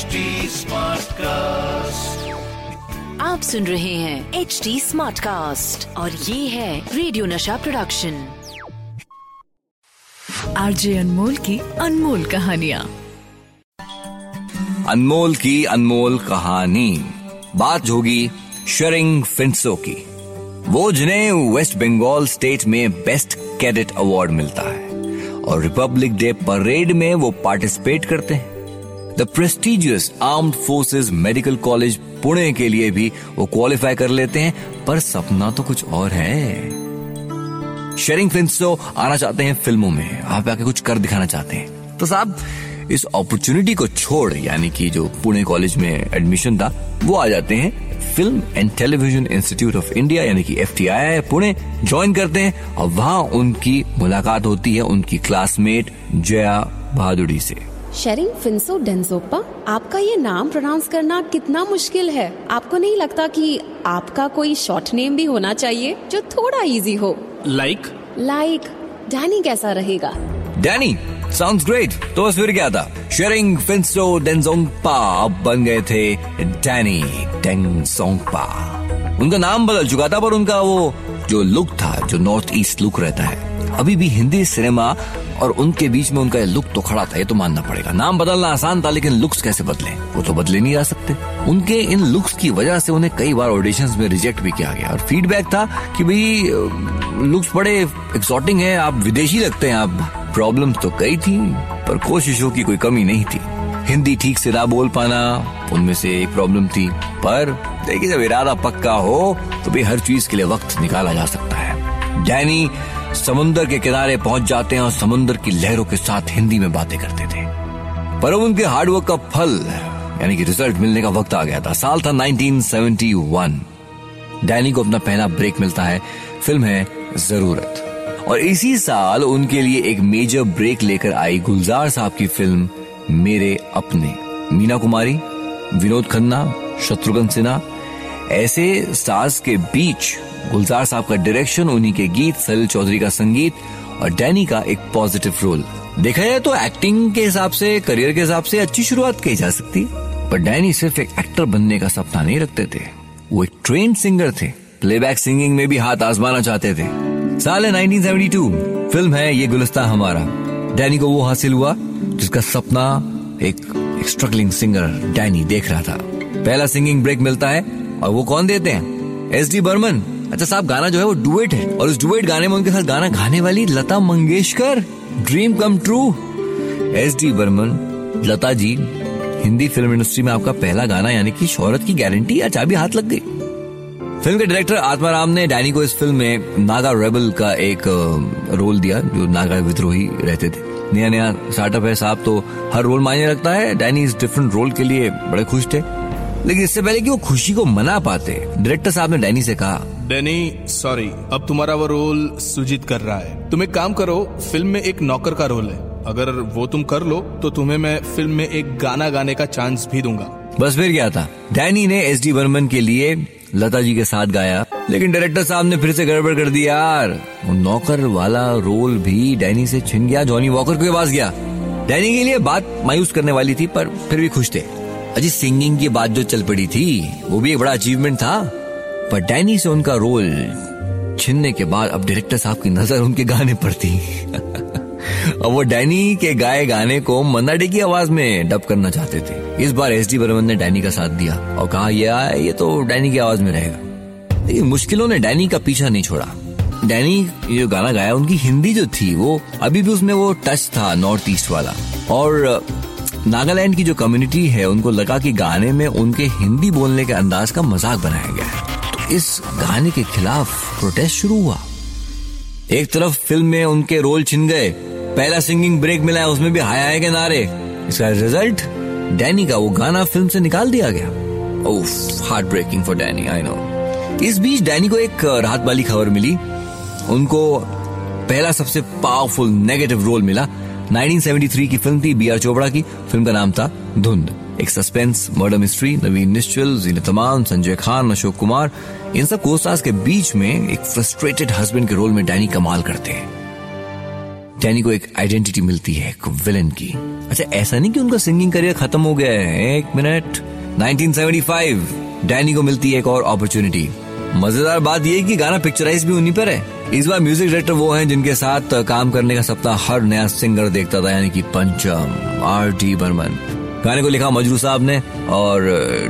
HD Smartcast. आप सुन रहे हैं एच डी स्मार्ट कास्ट और ये है रेडियो नशा प्रोडक्शन आरजे अनमोल की अनमोल कहानिया। अनमोल की अनमोल कहानी। बात होगी शरिंग फिंसो की। वो जिन्हें वेस्ट बंगाल स्टेट में बेस्ट कैडेट अवार्ड मिलता है। और रिपब्लिक डे परेड में वो पार्टिसिपेट करते हैं। The prestigious Armed Forces Medical College Pune के लिए भी वो क्वालिफाई कर लेते हैं, पर सपना तो कुछ और है। शेरिंग फिंसो आना चाहते हैं फ़िल्मों में। आप आके कुछ कर दिखाना चाहते हैं। तो साहब, इस अपॉर्चुनिटी को छोड़, यानी कि जो पुणे कॉलेज में एडमिशन था, वो आ जाते हैं Film and Television Institute of India यानी कि एफ़ पुणे ज्वाइन करते हैं और वहाँ उनकी मुलाकात होती है उनकी क्लासमेट जया बहादुरी से। शेरिंग फिंसो डेंजोपा आपका ये नाम प्रोनाउंस करना कितना मुश्किल है। आपको नहीं लगता कि आपका कोई शॉर्ट नेम भी होना चाहिए जो थोड़ा इजी हो? लाइक लाइक डैनी कैसा रहेगा? डैनी साउंड्स ग्रेट तो बस फिर क्या था? शेरिंग फिंसो डेंजोंगपा अब बन गए थे डैनी डेंगसोंगपा उनका नाम बदल चुका था पर उनका वो जो लुक था जो नॉर्थ ईस्ट लुक रहता है अभी भी हिंदी सिनेमा और उनके बीच में उनका लुक तो खड़ा था, ये तो मानना पड़ेगा। नाम बदलना आसान था, लेकिन लुक्स कैसे बदले? वो तो बदले नहीं जा सकते। उनके इन लुक्स की वजह से उन्हें कई बार ऑडिशन में रिजेक्ट भी किया गया। और फीडबैक था कि भाई लुक्स बड़े एक्सॉटिंग है, आप विदेशी लगते हैं, आप प्रॉब्लम्स तो कई थी, पर कोशिशों की कोई कमी नहीं थी। हिंदी ठीक से ना बोल पाना, उनमें से एक प्रॉब्लम थी। पर, देखिए, जब इरादा पक्का हो तो भी हर चीज़ के लिए वक्त निकाला जा सकता है। डैनी समुन्द्र के किनारे पहुँच जाते हैं और समुन्द्र की लहरों के साथ हिंदी में बातें करते थे। पर अब उनके हार्डवर्क का फल, यानी कि रिज़ल्ट मिलने का वक्त आ गया था। साल था 1971 डैनी को अपना पहला ब्रेक मिलता है। फ़िल्म है ज़रूरत। और इसी साल उनके लिए एक मेजर ब्रेक लेकर आई गुलजार साहब की फ़िल्म मेरे अपने। मीना कुमारी, विनोद खन्ना, शत्रुघ्न सिन्हा, ऐसे स्टार्स के बीच गुलजार साहब का डायरेक्शन उन्हीं के गीत सलिल चौधरी का संगीत और डैनी का एक पॉजिटिव रोल देखा जाए तो एक्टिंग के हिसाब से करियर के हिसाब से अच्छी शुरुआत की जा सकती। पर डैनी सिर्फ़ एक एक्टर बनने का सपना नहीं रखते थे। वो एक ट्रेन सिंगर थे। प्लेबैक सिंगिंग में भी हाथ आजमाना चाहते थे। साल है 1972 फ़िल्म है ये गुलस्ता हमारा। डैनी को वो हासिल हुआ जिसका सपना एक, एक स्ट्रगलिंग सिंगर डैनी देख रहा था। पहला सिंगिंग ब्रेक मिलता है और वो कौन देते हैं? एस डी बर्मन अच्छा साहब, गाना जो है वो डुएट है। और उस डुएट गाने में उनके साथ गाना गाने वाली Lata Mangeshkar. Dream come true S D Burman Lata ji, Hindi film industry में आपका पहला गाना, यानी कि शोहरत की गारंटी या चाबी हाथ लग गई। फ़िल्म के डायरेक्टर आत्माराम ने डैनी को इस फ़िल्म में नागा रेबल का एक रोल दिया, जो नागा विद्रोही रहते थे। नया नया स्टार्टअप है साहब तो हर रोल मायने रखता है। डैनी इस डिफरेंट रोल के लिए बड़े खुश थे। लेकिन इससे पहले कि वो खुशी को मना पाते डायरेक्टर साहब ने डैनी से कहा डैनी, सॉरी, अब तुम्हारा वो रोल सुजीत कर रहा है। तुम एक काम करो, फ़िल्म में एक नौकर का रोल है। अगर वो तुम कर लो तो तुम्हें मैं फ़िल्म में एक गाना गाने का चांस भी दूँगा। बस फिर क्या था? डैनी ने एस डी बर्मन के लिए लता जी के साथ गाया, लेकिन डायरेक्टर साहब ने फिर से गड़बड़ कर दिया यार। नौकर वाला रोल भी डैनी से छिन गया, जॉनी वॉकर के पास गया। डैनी के लिए बात मायूस करने वाली थी, पर फिर भी खुश थे। अजी सिंगिंग की बात जो चल पड़ी थी, वो भी एक बड़ा अचीवमेंट था। पर डैनी से उनका रोल छिनने के बाद अब डायरेक्टर साहब की नज़र उनके गाने पर थी। अब वो डैनी के गाए गाने को मन्नाडे की आवाज़ में डब करना चाहते थे। इस बार एस डी बर्मन ने डैनी का साथ दिया और कहा यह ये तो डैनी की आवाज़ में रहेगा। लेकिन मुश्किलों ने डैनी का पीछा नहीं छोड़ा। डैनी जो गाना गाया, उनकी हिंदी जो थी, वो अभी भी उसमें वो टच था नॉर्थ ईस्ट वाला। और, नागालैंड की जो कम्युनिटी है, उनको लगा कि गाने में उनके हिंदी बोलने के अंदाज का मज़ाक बनाया गया है। इस गाने के खिलाफ प्रोटेस्ट शुरू हुआ। एक तरफ़ फ़िल्म में उनके रोल छिन गए, पहला सिंगिंग ब्रेक मिला है उसमें भी हाय हाय के नारे। इसका रिज़ल्ट डैनी का वो गाना फ़िल्म से निकाल दिया गया। Heart breaking for Danny I know इस बीच डैनी को एक राहत वाली खबर मिली। उनको पहला सबसे पावरफुल नेगेटिव रोल मिला। 1973 की फ़िल्म थी बी आर चोपड़ा की। फ़िल्म का नाम था धुंध। एक suspense, murder mystery, Navin Nischol Zeenat Aman Sanjay Khan, Ashok Kumar, इन सब कोस्टार्स के बीच में एक फ्रस्ट्रेटेड हस्बैंड के रोल में डैनी कमाल करते हैं। डैनी को एक आइडेंटिटी मिलती है, एक विलन की। अच्छा ऐसा नहीं कि उनका सिंगिंग करियर खत्म हो गया है? एक मिनट। 1975 डैनी को मिलती है एक और अपॉर्चुनिटी मज़ेदार बात यह कि गाना पिक्चराइज भी उन्हीं पर है। इस बार म्यूज़िक डायरेक्टर वो हैं जिनके साथ काम करने का सपना हर नया सिंगर देखता था, यानी कि पंचम आर डी बर्मन। गाने को लिखा मजरू साहब ने और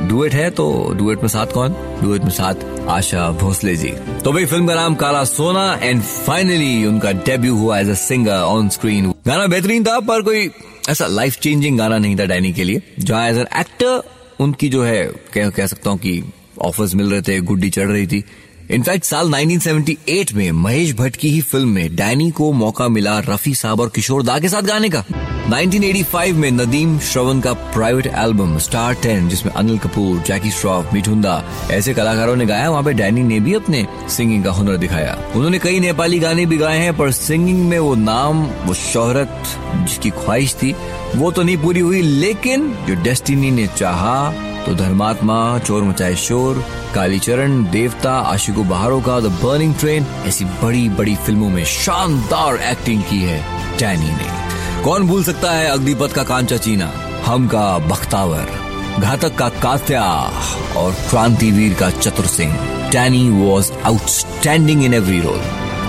डुएट है तो डुएट में साथ कौन? डुएट में साथ आशा भोसले जी। तो भाई फ़िल्म का नाम काला सोना एंड फाइनली उनका डेब्यू हुआ as a singer on screen गाना बेहतरीन था पर कोई ऐसा लाइफ चेंजिंग गाना नहीं था डैनी के लिए जहाँ एज एन एक्टर उनकी जो है कह, कह सकता हूँ कि ऑफर्स मिल रहे थे गुड्डी चढ़ रही थी। इनफैक्ट साल 1978 में महेश भट्ट की ही फ़िल्म में डैनी को मौका मिला रफी साहब और किशोर दा के साथ गाने का। 1985 में नदीम श्रवण का प्राइवेट एल्बम स्टार टेन, जिसमें अनिल कपूर, जैकी श्रॉफ, मिठुंदा, ऐसे कलाकारों ने गाया, वहाँ पे डैनी ने भी अपने सिंगिंग का हुनर दिखाया। उन्होंने कई नेपाली गाने भी गाए हैं, पर सिंगिंग में वो नाम, वो शोहरत जिसकी ख्वाहिश थी, वो तो नहीं पूरी हुई, लेकिन जो डेस्टिनी ने चाहा तो धर्मात्मा, चोर मचाए शोर, कालीचरण, देवता, आशिको बहारो का, द बर्निंग ट्रेन, ऐसी बड़ी बड़ी फ़िल्मों में शानदार एक्टिंग की है डैनी ने। कौन भूल सकता है अग्निपथ का कांचा चीना? हम का बख्तावर, घातक का कात्या और क्रांतिवीर का Chatur Singh Danny was outstanding in every role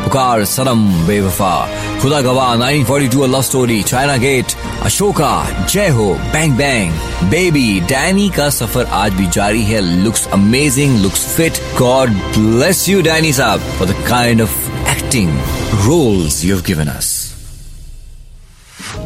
Pukar, Sanam, Bewafa, Khuda Gawah 1942 Love Story China Gate Asoka, Jai Ho Bang bang baby Danny का सफ़र आज भी जारी है। Looks amazing looks fit God bless you Danny साहब for the kind of acting roles you have given us